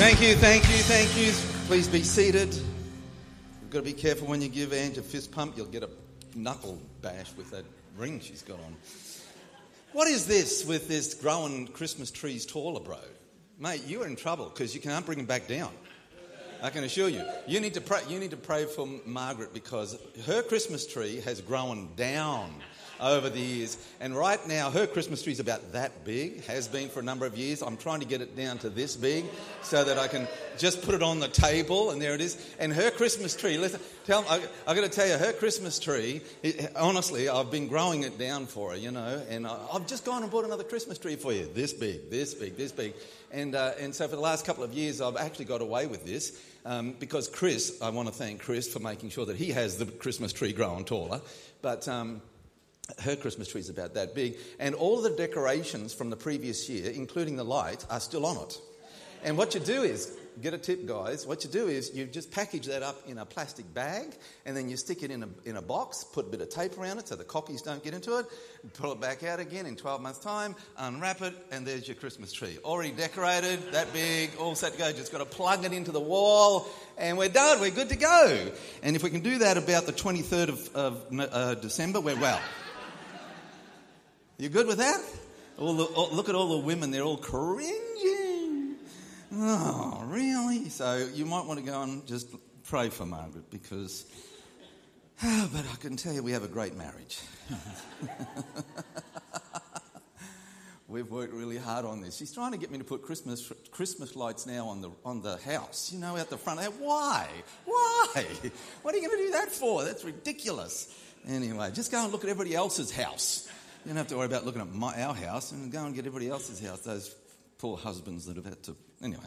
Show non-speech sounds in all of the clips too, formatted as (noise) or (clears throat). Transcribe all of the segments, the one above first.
Thank you, thank you, thank you. Please be seated. You've got to be careful when you give Ange a fist pump, you'll get a knuckle bash with that ring she's got on. What is this with this growing Christmas trees taller, bro? Mate, you're in trouble because you can't bring them back down. I can assure you. You need to pray, you need to pray for Margaret because her Christmas tree has grown down over the years. And right now, her Christmas tree is about that big, has been for a number of years. I'm trying to get it down to this big so that I can just put it on the table, and there it is. And her Christmas tree, listen, tell, I, I got to tell you, her Christmas tree, it, honestly, I've been growing it down for her, you know, and I, have just gone and bought another Christmas tree for you. This big, this big, this big. And, uh, and so for the last couple of years, I've actually got away with this. Um, because Chris, I want to thank Chris for making sure that he has the Christmas tree growing taller. But um, her Christmas tree is about that big, and all the decorations from the previous year, including the lights, are still on it. And what you do is, get a tip, guys. What you do is you just package that up in a plastic bag, and then you stick it in a, in a box, put a bit of tape around it so the cockies don't get into it, pull it back out again in 12 months' time, unwrap it, and there's your Christmas tree. Already decorated, that big, all set to go. Just got to plug it into the wall, and we're done. We're good to go. And if we can do that about the 23rd of, of uh, December, we're well. You good with that? All the, all, look at all the women, they're all cringing. Oh, really? So you might want to go and just pray for Margaret because, oh, but I can tell you we have a great marriage. (laughs) We've worked really hard on this. She's trying to get me to put Christmas, Christmas lights now on the, on the house, you know, out the front. Why? Why? What are you going to do that for? That's ridiculous. Anyway, just go and look at everybody else's house. You don't have to worry about looking at my, our house and go and get everybody else's house. Those poor husbands that have had to. Anyway.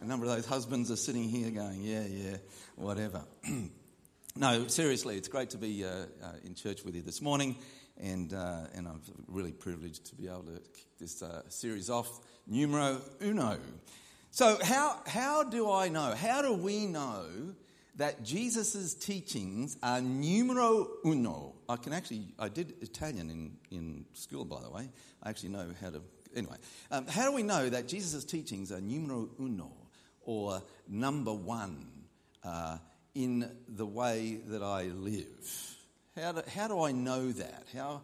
A number of those husbands are sitting here going, yeah, yeah, whatever. (clears throat) no, seriously, it's great to be uh, uh, in church with you this morning, and, uh, and I'm really privileged to be able to kick this uh, series off, numero uno. So, how, how do I know? How do we know that Jesus' teachings are numero uno. I can actually, I did Italian in, in school, by the way. I actually know how to, anyway. Um, how do we know that Jesus' teachings are numero uno, or number one, uh, in the way that I live? How do, how do I know that? How,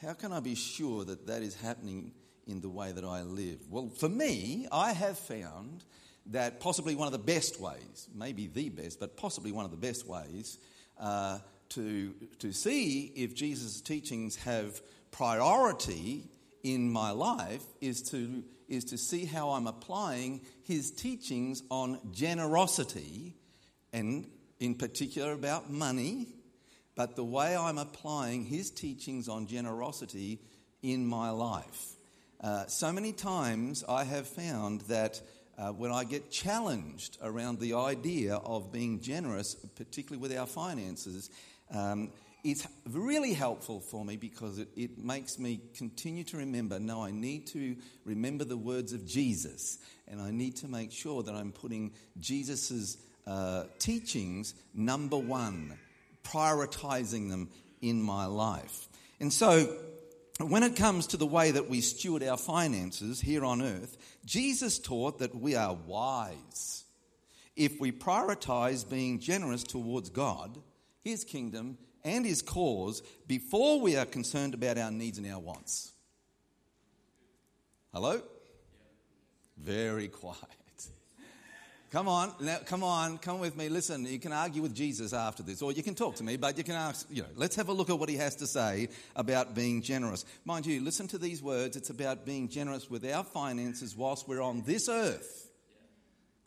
how can I be sure that that is happening in the way that I live? Well, for me, I have found that possibly one of the best ways, maybe the best, but possibly one of the best ways uh, to, to see if Jesus' teachings have priority in my life is to, is to see how I'm applying his teachings on generosity and, in particular, about money, but the way I'm applying his teachings on generosity in my life. Uh, so many times I have found that uh, when I get challenged around the idea of being generous, particularly with our finances, um, it's really helpful for me because it, it, makes me continue to remember no, I need to remember the words of Jesus, and I need to make sure that I'm putting Jesus' uh, teachings number one, prioritizing them in my life. And so, when it comes to the way that we steward our finances here on earth, Jesus taught that we are wise if we prioritize being generous towards God, His kingdom, and His cause before we are concerned about our needs and our wants. Hello? Very quiet. Come on, now, come on, come with me. Listen, you can argue with Jesus after this, or you can talk to me, but you can ask, you know, let's have a look at what he has to say about being generous. Mind you, listen to these words. It's about being generous with our finances whilst we're on this earth.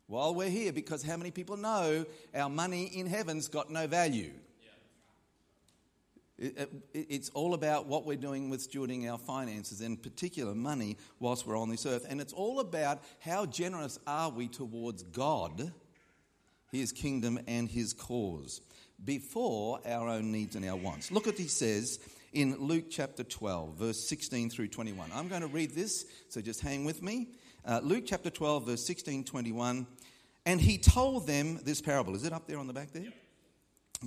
While we're here, because how many people know our money in heaven's got no value? It's all about what we're doing with stewarding our finances, in particular money, whilst we're on this earth. And it's all about how generous are we towards God, His kingdom, and His cause before our own needs and our wants. Look what He says in Luke chapter 12, verse 16 through 21. I'm going to read this, so just hang with me. Uh, Luke chapter 12, verse 16, 21. And He told them this parable. Is it up there on the back there?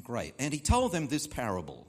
Great. And He told them this parable.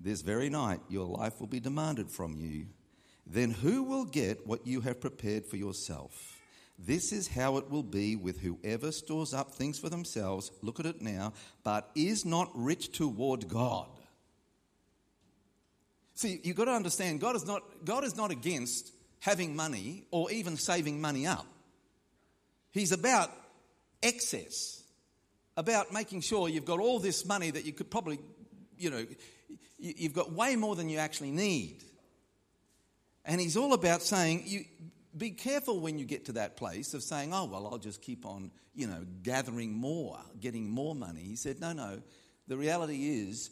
this very night your life will be demanded from you. Then who will get what you have prepared for yourself? This is how it will be with whoever stores up things for themselves, look at it now, but is not rich toward God. See, you've got to understand God is not, God is not against having money or even saving money up. He's about excess, about making sure you've got all this money that you could probably, you know, you've got way more than you actually need. And he's all about saying, you, be careful when you get to that place of saying, oh, well, I'll just keep on, you know, gathering more, getting more money. He said, no, no. The reality is,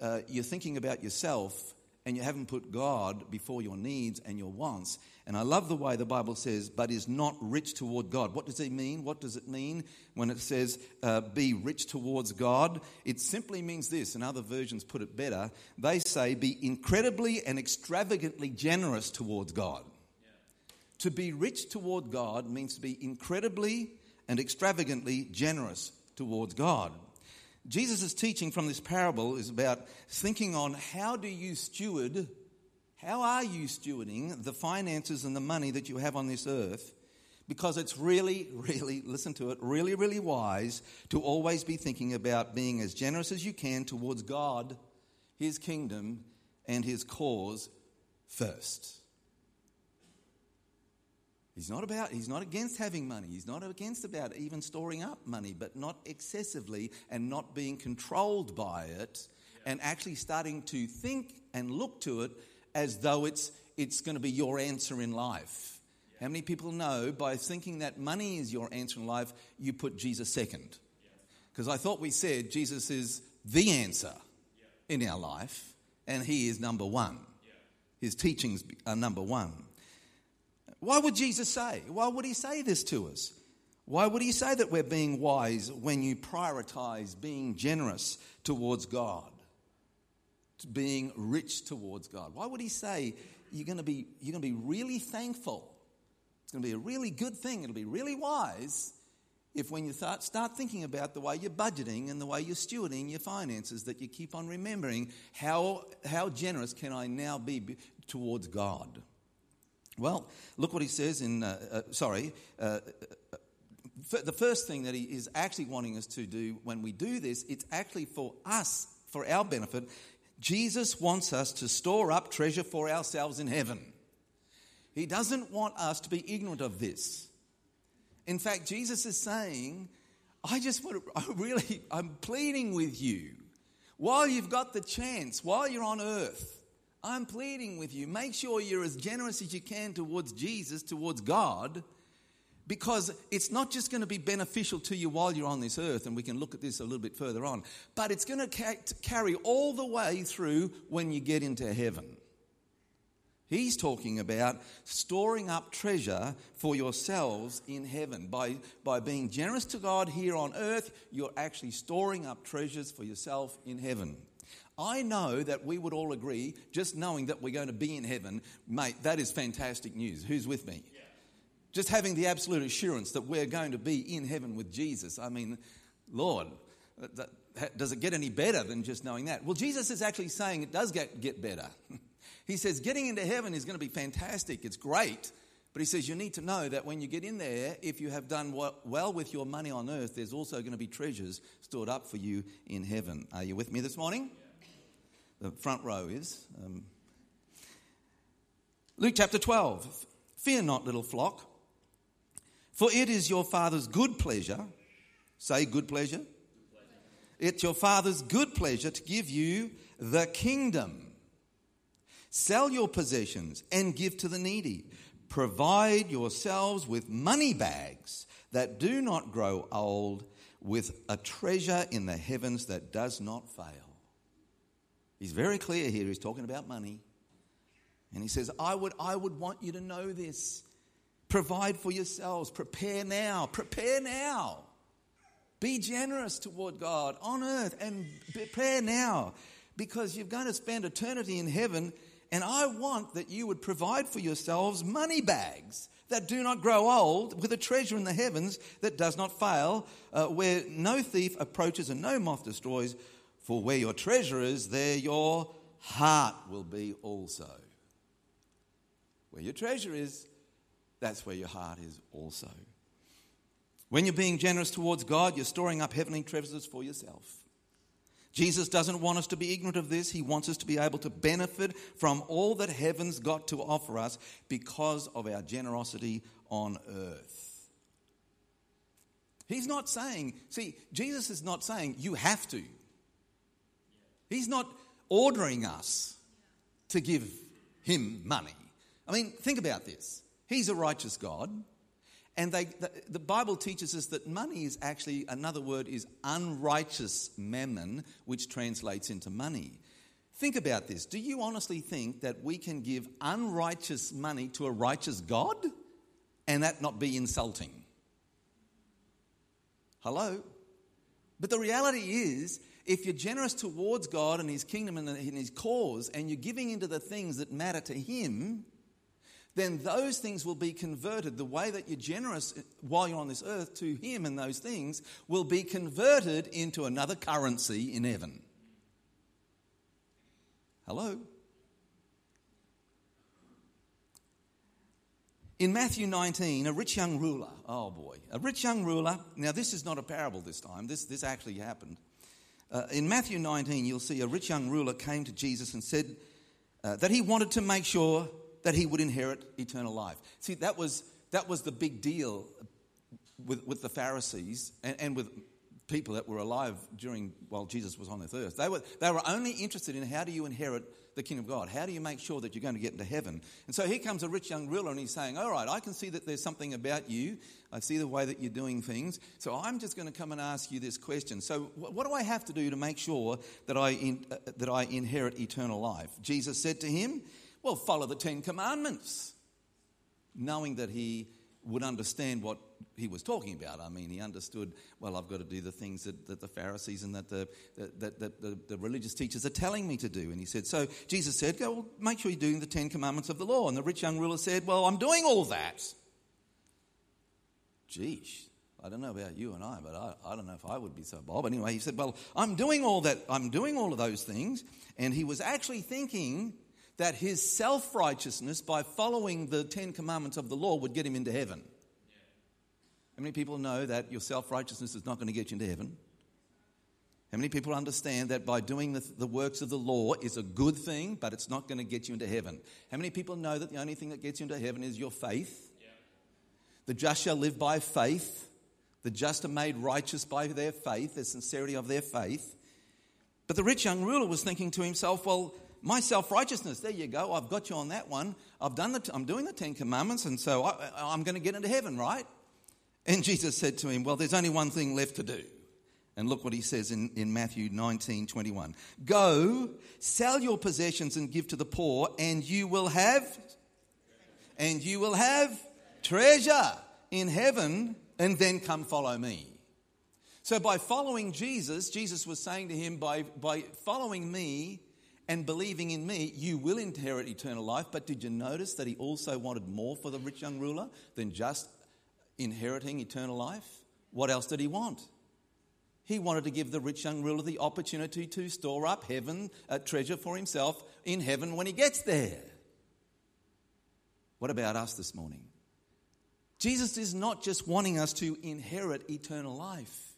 uh, you're thinking about yourself and you haven't put God before your needs and your wants. And I love the way the Bible says, but is not rich toward God. What does it mean? What does it mean when it says, uh, be rich towards God? It simply means this, and other versions put it better. They say, be incredibly and extravagantly generous towards God. To be rich toward God means to be incredibly and extravagantly generous towards God. Jesus' teaching from this parable is about thinking on how do you steward, how are you stewarding the finances and the money that you have on this earth? Because it's really, really, listen to it, really, really wise to always be thinking about being as generous as you can towards God, His kingdom, and His cause first. He's not about he's not against having money. He's not against about even storing up money, but not excessively and not being controlled by it and actually starting to think and look to it as though it's it's going to be your answer in life. How many people know by thinking that money is your answer in life, you put Jesus second? Because I thought we said Jesus is the answer in our life, and he is number one. His teachings are number one. Why would Jesus say? Why would he say this to us? Why would he say that we're being wise when you prioritize being generous towards God? Being rich towards God. Why would he say you're going to be, you're going to be really thankful? It's going to be a really good thing. It'll be really wise if when you start, start thinking about the way you're budgeting and the way you're stewarding your finances, that you keep on remembering how, how generous can I now be towards God? Well, look what he says in, uh, uh, sorry, uh, uh the first thing that he is actually wanting us to do when we do this, it's actually for us, for our benefit. Jesus wants us to store up treasure for ourselves in heaven. He doesn't want us to be ignorant of this. In fact, Jesus is saying, I just want to, (laughs) I really, I'm pleading with you while you've got the chance, while you're on earth, I'm pleading with you, make sure you're as generous as you can towards Jesus, towards God, because it's not just going to be beneficial to you while you're on this earth, and we can look at this a little bit further on, but it's going to carry all the way through when you get into heaven. He's talking about storing up treasure for yourselves in heaven. By, by being generous to God here on earth, you're actually storing up treasures for yourself in heaven. I know that we would all agree, just knowing that we're going to be in heaven, mate, that is fantastic news. Who's with me? Yeah. Just having the absolute assurance that we're going to be in heaven with Jesus. I mean, Lord, that, does it get any better than just knowing that? Well, Jesus is actually saying it does get, get better. (laughs) he says getting into heaven is going to be fantastic, it's great. But he says you need to know that when you get in there, if you have done well with your money on earth, there's also going to be treasures stored up for you in heaven. Are you with me this morning? The front row is. Um, Luke chapter 12. Fear not, little flock, for it is your Father's good pleasure. Say, good pleasure. good pleasure. It's your Father's good pleasure to give you the kingdom. Sell your possessions and give to the needy. Provide yourselves with money bags that do not grow old, with a treasure in the heavens that does not fail He's very clear here. He's talking about money. And he says, I would, I would want you to know this. Provide for yourselves. Prepare now. Prepare now. Be generous toward God on earth and prepare now because you're going to spend eternity in heaven. And I want that you would provide for yourselves money bags that do not grow old, with a treasure in the heavens that does not fail, uh, where no thief approaches and no moth destroys. For where your treasure is, there your heart will be also. Where your treasure is, that's where your heart is also. When you're being generous towards God, you're storing up heavenly treasures for yourself. Jesus doesn't want us to be ignorant of this. He wants us to be able to benefit from all that heaven's got to offer us because of our generosity on earth. He's not saying, see, Jesus is not saying you have to. He's not ordering us to give him money. I mean, think about this. He's a righteous God. And they, the, the, Bible teaches us that money is actually, another word is unrighteous mammon, which translates into money. Think about this. Do you honestly think that we can give unrighteous money to a righteous God and that not be insulting? Hello? But the reality is, if you're generous towards God and His kingdom and His cause, and you're giving into the things that matter to Him, then those things will be converted. The way that you're generous while you're on this earth to Him and those things will be converted into another currency in heaven. Hello? In Matthew 19, a rich young ruler, oh boy, a rich young ruler. Now, this is not a parable this time, this, this actually happened. Uh, in Matthew 19, you'll see a rich young ruler came to Jesus and said uh, that he wanted to make sure that he would inherit eternal life. See, that was, that was the big deal with, with the Pharisees and, and with people that were alive during while Jesus was on earth. They were, they were only interested in how do you inherit the kingdom of God? How do you make sure that you're going to get into heaven? And so here comes a rich young ruler and he's saying, All right, I can see that there's something about you. I see the way that you're doing things. So I'm just going to come and ask you this question. So, what do I have to do to make sure that I, in, uh, that I inherit eternal life? Jesus said to him, well, follow the Ten Commandments, knowing that he would understand what he was talking about. I mean, he understood, well, I've got to do the things that, that the Pharisees and that the, that, that, the, the religious teachers are telling me to do. And he said, so Jesus said, go, well, make sure you're doing the Ten Commandments of the law. And the rich young ruler said, well, I'm doing all that. Geesh, I don't know about you and I, but I, I don't know if I would be so bold. Anyway, he said, well, I'm doing all that, I'm doing all of those things. And he was actually thinking that his self righteousness, by following the Ten Commandments of the law, would get him into heaven. How many people know that your self righteousness is not going to get you into heaven? How many people understand that by doing the, the, works of the law is a good thing, but it's not going to get you into heaven? How many people know that the only thing that gets you into heaven is your faith? Yeah. The just shall live by faith. The just are made righteous by their faith, the sincerity of their faith. But the rich young ruler was thinking to himself, well, my self righteousness. There you go. I've got you on that one. I've done the. T- I'm doing the Ten Commandments, and so I, I'm going to get into heaven, right? And Jesus said to him, Well, there's only one thing left to do. And look what he says in, in Matthew 19 21. Go, sell your possessions and give to the poor, and you will have, and you will have treasure in heaven, and then come follow me. So by following Jesus, Jesus was saying to him, by, by following me, and believing in me, you will inherit eternal life. But did you notice that he also wanted more for the rich young ruler than just inheriting eternal life? What else did he want? He wanted to give the rich young ruler the opportunity to store up heaven, a treasure for himself in heaven when he gets there. What about us this morning? Jesus is not just wanting us to inherit eternal life.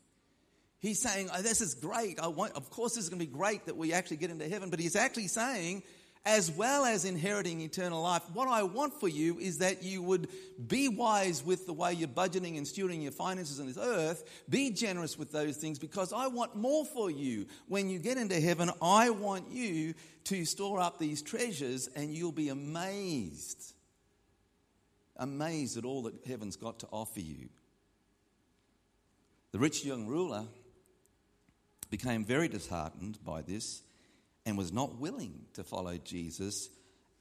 He's saying, oh, This is great. I want, of course, this is going to be great that we actually get into heaven. But he's actually saying, as well as inheriting eternal life, what I want for you is that you would be wise with the way you're budgeting and stewarding your finances on this earth. Be generous with those things because I want more for you. When you get into heaven, I want you to store up these treasures and you'll be amazed. Amazed at all that heaven's got to offer you. The rich young ruler became very disheartened by this and was not willing to follow Jesus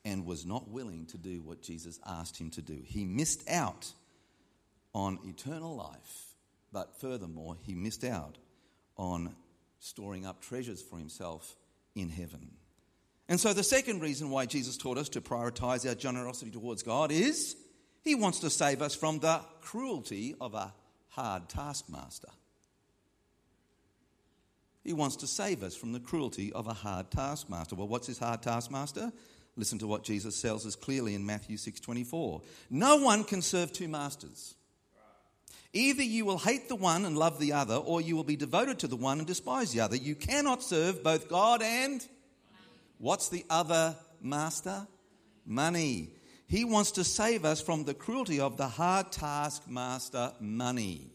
and was not willing to do what Jesus asked him to do. He missed out on eternal life, but furthermore, he missed out on storing up treasures for himself in heaven. And so, the second reason why Jesus taught us to prioritize our generosity towards God is he wants to save us from the cruelty of a hard taskmaster. He wants to save us from the cruelty of a hard taskmaster. Well, what's his hard taskmaster? Listen to what Jesus tells us clearly in Matthew 6:24. No one can serve two masters. Either you will hate the one and love the other, or you will be devoted to the one and despise the other. You cannot serve both God and what's the other master? Money. He wants to save us from the cruelty of the hard taskmaster money.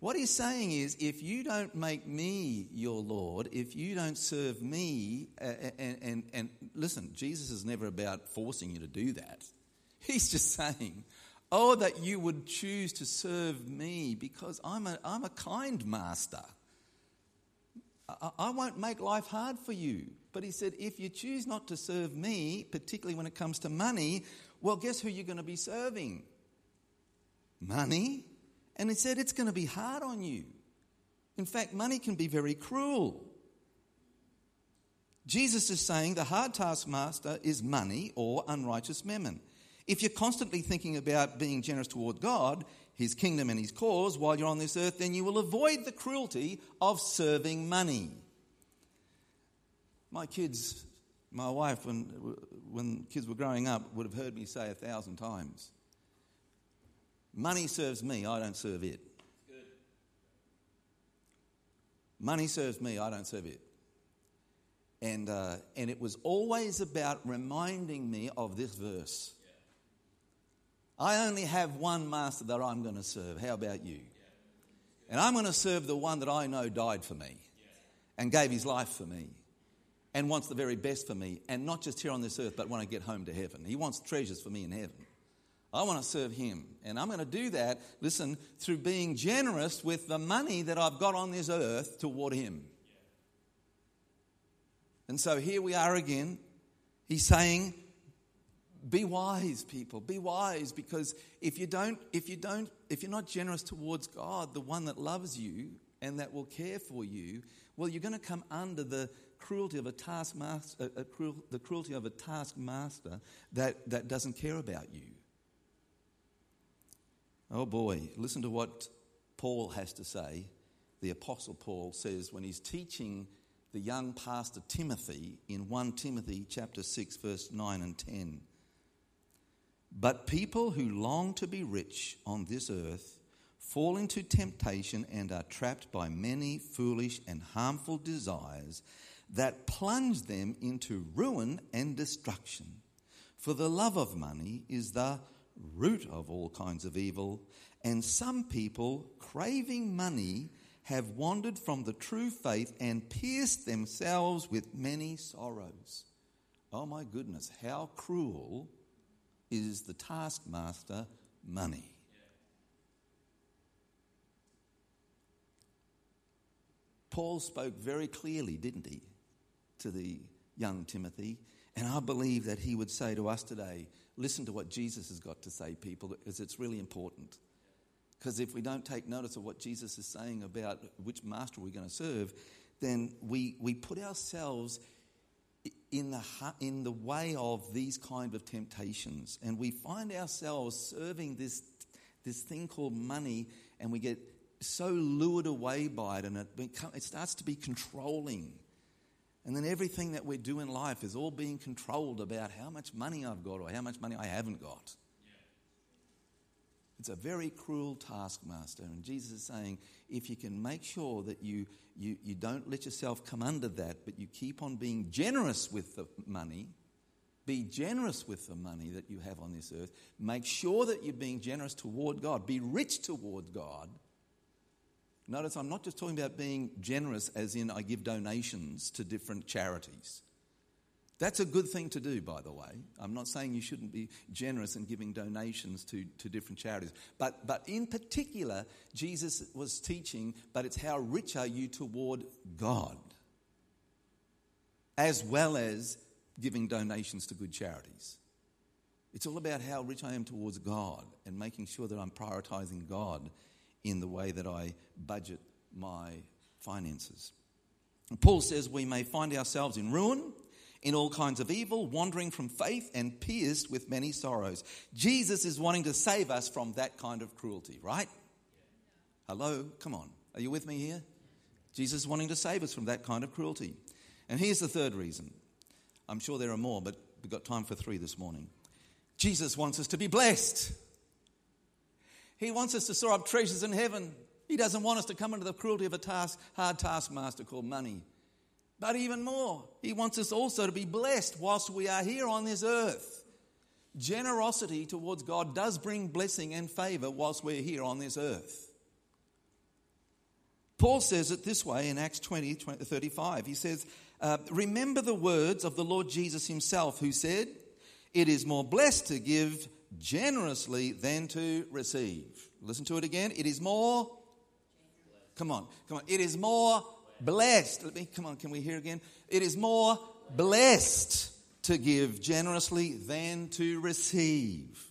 What he's saying is if you don't make me your Lord, if you don't serve me, uh, and, and, and listen, Jesus is never about forcing you to do that. (laughs) He's just saying, Oh, that you would choose to serve me because I'm a, I'm a kind master. I won't make life hard for you. But he said, if you choose not to serve me, particularly when it comes to money, well, guess who you're going to be serving? Money. And he said, it's going to be hard on you. In fact, money can be very cruel. Jesus is saying the hard taskmaster is money or unrighteous mammon. If you're constantly thinking about being generous toward God, His kingdom, and His cause while you're on this earth, then you will avoid the cruelty of serving money. My kids, my wife, when, when kids were growing up, would have heard me say a thousand times Money serves me, I don't serve it. Money serves me, I don't serve it. And, uh, and it was always about reminding me of this verse. I only have one master that I'm going to serve. How about you? And I'm going to serve the one that I know died for me and gave his life for me and wants the very best for me, and not just here on this earth, but when I get home to heaven. He wants treasures for me in heaven. I want to serve him. And I'm going to do that, listen, through being generous with the money that I've got on this earth toward him. And so here we are again. He's saying, be wise, people. Be wise because if you don't, if you don't, if you're not generous towards God, the one that loves you and that will care for you, well, you're going to come under the cruelty of a taskmaster, a, uh, a uh, cruel, the cruelty of a taskmaster that, that doesn't care about you. Oh boy, listen to what Paul has to say. The Apostle Paul says when he's teaching the young pastor Timothy in 1 Timothy chapter 6 verse 9 and 10. But people who long to be rich on this earth fall into temptation and are trapped by many foolish and harmful desires that plunge them into ruin and destruction. For the love of money is the root of all kinds of evil, and some people, craving money, have wandered from the true faith and pierced themselves with many sorrows. Oh my goodness, how cruel is the taskmaster money? Paul spoke very clearly, didn't he, to the young Timothy? And I believe that he would say to us today listen to what Jesus has got to say, people, because it's really important. Because if we don't take notice of what Jesus is saying about which master we're going to serve, then we, we put ourselves in the, in the way of these kind of temptations. And we find ourselves serving this, this thing called money, and we get so lured away by it, and it, it starts to be controlling. And then everything that we do in life is all being controlled about how much money I've got or how much money I haven't got. It's a very cruel taskmaster. And Jesus is saying, if you can make sure that you, you, you don't let yourself come under that, but you keep on being generous with the money, be generous with the money that you have on this earth, make sure that you're being generous toward God, be rich toward God Notice I'm not just talking about being generous, as in I give donations to different charities. That's a good thing to do, by the way. I'm not saying you shouldn't be generous in giving donations to, to different charities. But, but in particular, Jesus was teaching, but it's how rich are you toward God, as well as giving donations to good charities. It's all about how rich I am towards God and making sure that I'm prioritizing God in the way that I budget my finances. Paul says we may find ourselves in ruin, in all kinds of evil, wandering from faith, and pierced with many sorrows. Jesus is wanting to save us from that kind of cruelty, right? Hello? Come on. Are you with me here? Jesus is wanting to save us from that kind of cruelty. And here's the third reason. I'm sure there are more, but we've got time for three this morning. Jesus wants us to be blessed. He wants us to store up treasures in heaven. He doesn't want us to come into the cruelty of a task, hard taskmaster called money. But even more, He wants us also to be blessed whilst we are here on this earth. Generosity towards God does bring blessing and favor whilst we're here on this earth. Paul says it this way in Acts 20, 20 35. He says, uh, Remember the words of the Lord Jesus himself, who said, It is more blessed to give generously than to receive. Listen to it again. It is more, come on, come on. It is more blessed. Let me, come on, can we hear again? It is more blessed to give generously than to receive.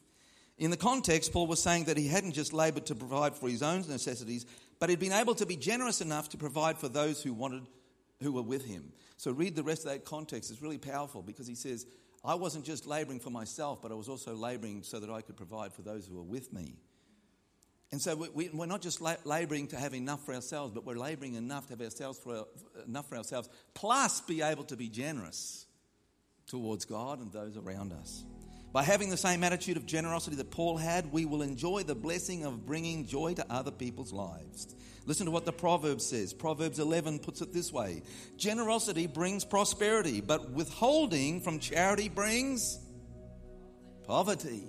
In the context, Paul was saying that he hadn't just labored to provide for his own necessities, but he'd been able to be generous enough to provide for those who wanted, who were with him. So read the rest of that context. It's really powerful because he says, I wasn't just laboring for myself, but I was also laboring so that I could provide for those who were with me. And so we, are not just laboring to have enough for ourselves, but we're laboring enough to have ourselves for, enough for ourselves, plus be able to be generous towards God and those around us. By having the same attitude of generosity that Paul had, we will enjoy the blessing of bringing joy to other people's lives. Listen to what the Proverbs says. Proverbs 11 puts it this way Generosity brings prosperity, but withholding from charity brings poverty.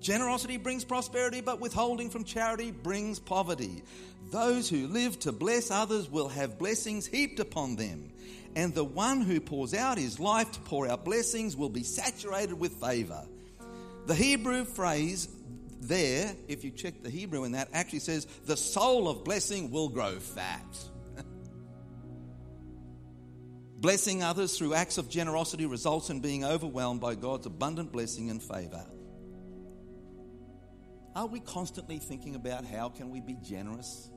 Generosity brings prosperity, but withholding from charity brings poverty. Those who live to bless others will have blessings heaped upon them and the one who pours out his life to pour out blessings will be saturated with favor. The Hebrew phrase there, if you check the Hebrew in that, actually says the soul of blessing will grow fat. (laughs) Blessing others through acts of generosity results in being overwhelmed by God's abundant blessing and favor. Are we constantly thinking about how can we be generous?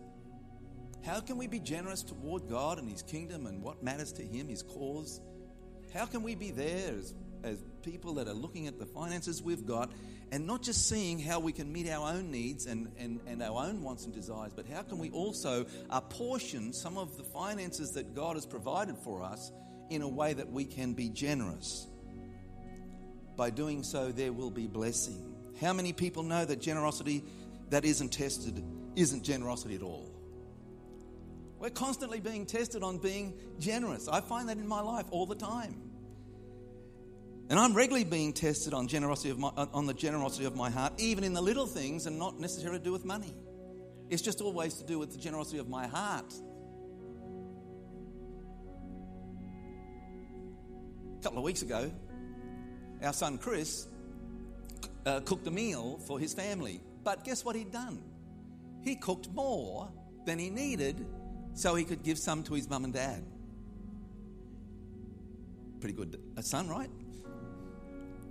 How can we be generous toward God and His kingdom and what matters to Him, His cause? How can we be there as, as people that are looking at the finances we've got and not just seeing how we can meet our own needs and, and, and our own wants and desires, but how can we also apportion some of the finances that God has provided for us in a way that we can be generous? By doing so, there will be blessing. How many people know that generosity that isn't tested isn't generosity at all? We're constantly being tested on being generous. I find that in my life all the time. And I'm regularly being tested on generosity of my, on the generosity of my heart, even in the little things, and not necessarily to do with money. It's just always to do with the generosity of my heart. A couple of weeks ago, our son Chris uh, cooked a meal for his family. But guess what he'd done? He cooked more than he needed so he could give some to his mum and dad. Pretty good a son, right?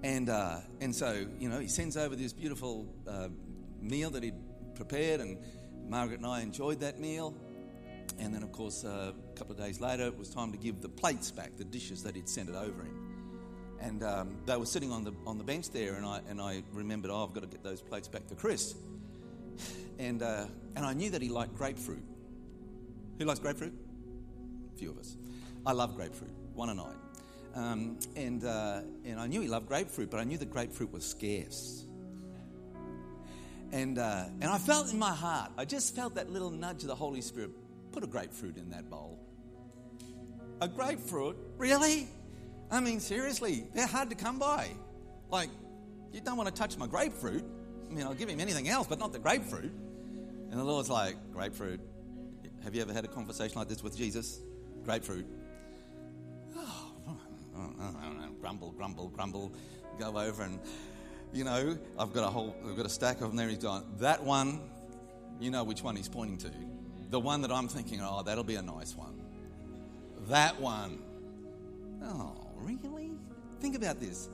And, uh, and so, you know, he sends over this beautiful uh, meal that he'd prepared, and Margaret and I enjoyed that meal. And then, of course, uh, a couple of days later, it was time to give the plates back, the dishes that he'd sent it over in. And um, they were sitting on the, on the bench there, and I, and I remembered, oh, I've got to get those plates back to Chris. And, uh, and I knew that he liked grapefruit. Who likes grapefruit? A few of us. I love grapefruit, one a night. Um, and, uh, and I knew he loved grapefruit, but I knew that grapefruit was scarce. And, uh, and I felt in my heart, I just felt that little nudge of the Holy Spirit put a grapefruit in that bowl. A grapefruit? Really? I mean, seriously, they're hard to come by. Like, you don't want to touch my grapefruit. I mean, I'll give him anything else, but not the grapefruit. And the Lord's like, grapefruit, have you ever had a conversation like this with Jesus? Grapefruit. Grumble, grumble, grumble. Go over and, you know, I've got a whole, I've got a stack of them there. He's going, that one, you know which one he's pointing to. The one that I'm thinking, oh, that'll be a nice one. That one. Oh, really? Think about this.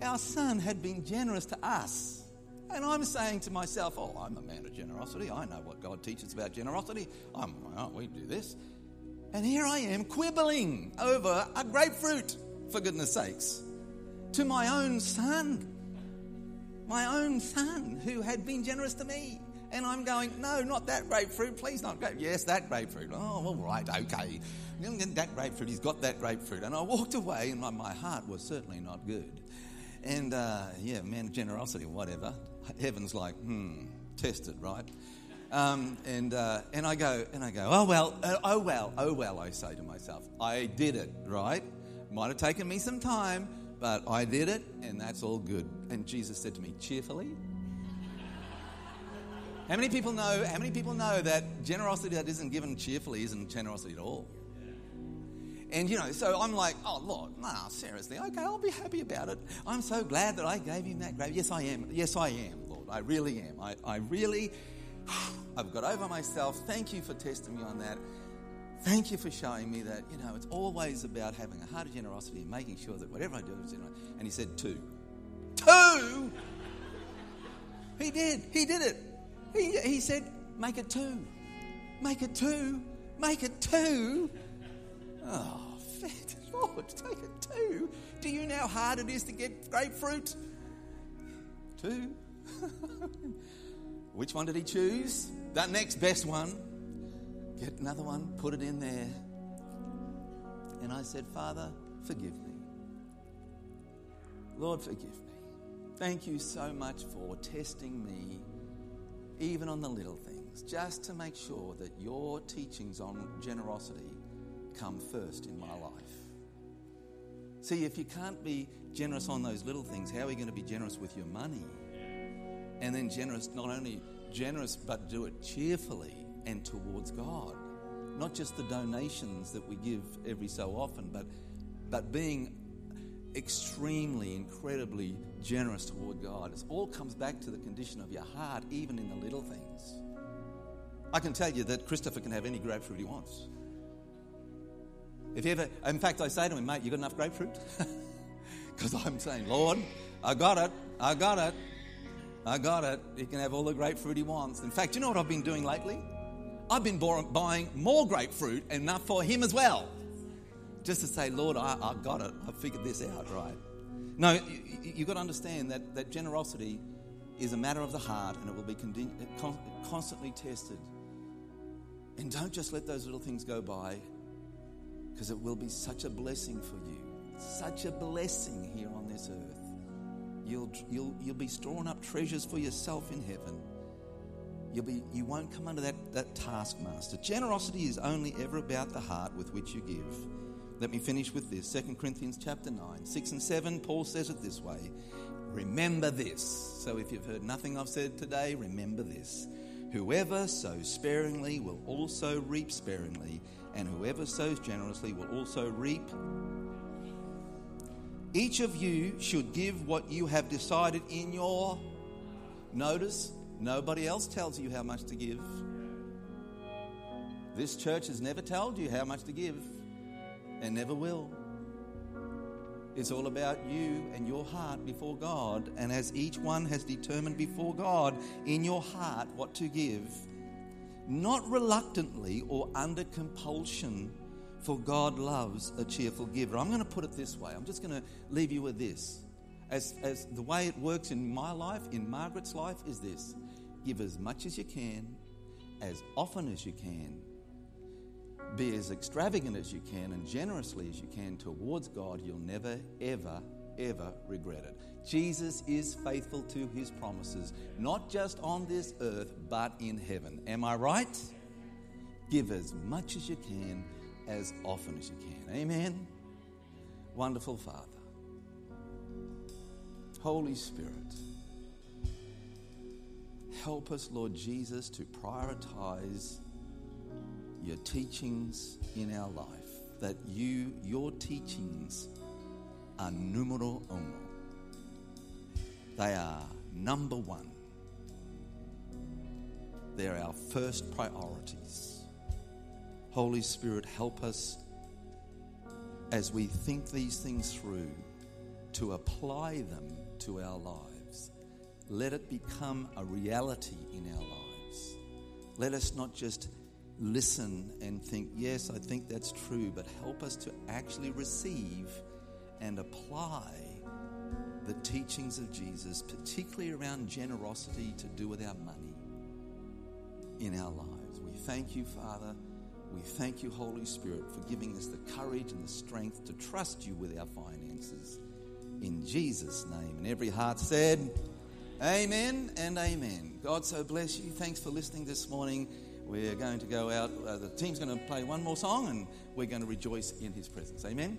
Our son had been generous to us. And I'm saying to myself, oh, I'm a man of generosity. I know what God teaches about generosity. I'm, well, we do this. And here I am quibbling over a grapefruit, for goodness sakes, to my own son. My own son who had been generous to me. And I'm going, no, not that grapefruit. Please not grape. Yes, that grapefruit. Oh, all right, okay. That grapefruit, he's got that grapefruit. And I walked away, and my, heart was certainly not good. And uh, yeah, man, generosity, whatever. Heaven's like, hmm, tested, right? Um, and uh, and I go and I go, oh well, uh, oh well, oh well. I say to myself, I did it, right? Might have taken me some time, but I did it, and that's all good. And Jesus said to me, cheerfully. How many people know? How many people know that generosity that isn't given cheerfully isn't generosity at all? And you know, so I'm like, oh Lord, no, seriously, okay, I'll be happy about it. I'm so glad that I gave him that grace. Yes, I am. Yes, I am, Lord. I really am. I, I really, (sighs) I've got over myself. Thank you for testing me on that. Thank you for showing me that, you know, it's always about having a heart of generosity and making sure that whatever I do is generous. And he said, two. Two? He did. He did it. He, he said, make it two. Make it two. Make it two. Oh, Lord, take it two. Do you know how hard it is to get grapefruit? Two. (laughs) Which one did he choose? That next best one. Get another one, put it in there. And I said, Father, forgive me. Lord, forgive me. Thank you so much for testing me even on the little things, just to make sure that your teachings on generosity come first in my life. See, if you can't be generous on those little things, how are you going to be generous with your money? And then generous, not only generous, but do it cheerfully and towards God. Not just the donations that we give every so often, but, but being extremely, incredibly generous toward God. It all comes back to the condition of your heart, even in the little things. I can tell you that Christopher can have any grapefruit he wants. If you ever, in fact, I say to him, mate, you got enough grapefruit? (laughs) Because I'm saying, Lord, I got it, I got it, I got it. He can have all the grapefruit he wants. In fact, you know what I've been doing lately? I've been buying more grapefruit, enough for him as well just to say, Lord, I, I got it. I figured this out, right? No, you, you've got to understand that, that generosity is a matter of the heart and it will be con- constantly tested. And don't just let those little things go by because it will be such a blessing for you. Such a blessing here on this earth. You'll, you'll, you'll be storing up treasures for yourself in heaven. You'll be, you won't come under that, that taskmaster. Generosity is only ever about the heart with which you give. Let me finish with this 2 Corinthians chapter 9, 6 and 7. Paul says it this way Remember this. So if you've heard nothing I've said today, remember this. Whoever sows sparingly will also reap sparingly, and whoever sows generously will also reap. Each of you should give what you have decided in your. Notice, nobody else tells you how much to give. This church has never told you how much to give and never will. It's all about you and your heart before God. And as each one has determined before God in your heart what to give, not reluctantly or under compulsion, for God loves a cheerful giver. I'm going to put it this way. I'm just going to leave you with this. As, as the way it works in my life, in Margaret's life, is this give as much as you can, as often as you can, be as extravagant as you can and generously as you can towards God, you'll never, ever, ever regret it. Jesus is faithful to his promises, not just on this earth, but in heaven. Am I right? Give as much as you can, as often as you can. Amen. Wonderful Father. Holy Spirit, help us, Lord Jesus, to prioritize your teachings in our life, that you, your teachings are numero uno. They are number one. They're our first priorities. Holy Spirit, help us as we think these things through, to apply them to our lives. Let it become a reality in our lives. Let us not just listen and think, yes, I think that's true, but help us to actually receive and apply the teachings of Jesus, particularly around generosity to do with our money in our lives. We thank you, Father. We thank you, Holy Spirit, for giving us the courage and the strength to trust you with our finances. In Jesus' name. And every heart said, Amen and amen. God so bless you. Thanks for listening this morning. We're going to go out. Uh, the team's going to play one more song and we're going to rejoice in his presence. Amen.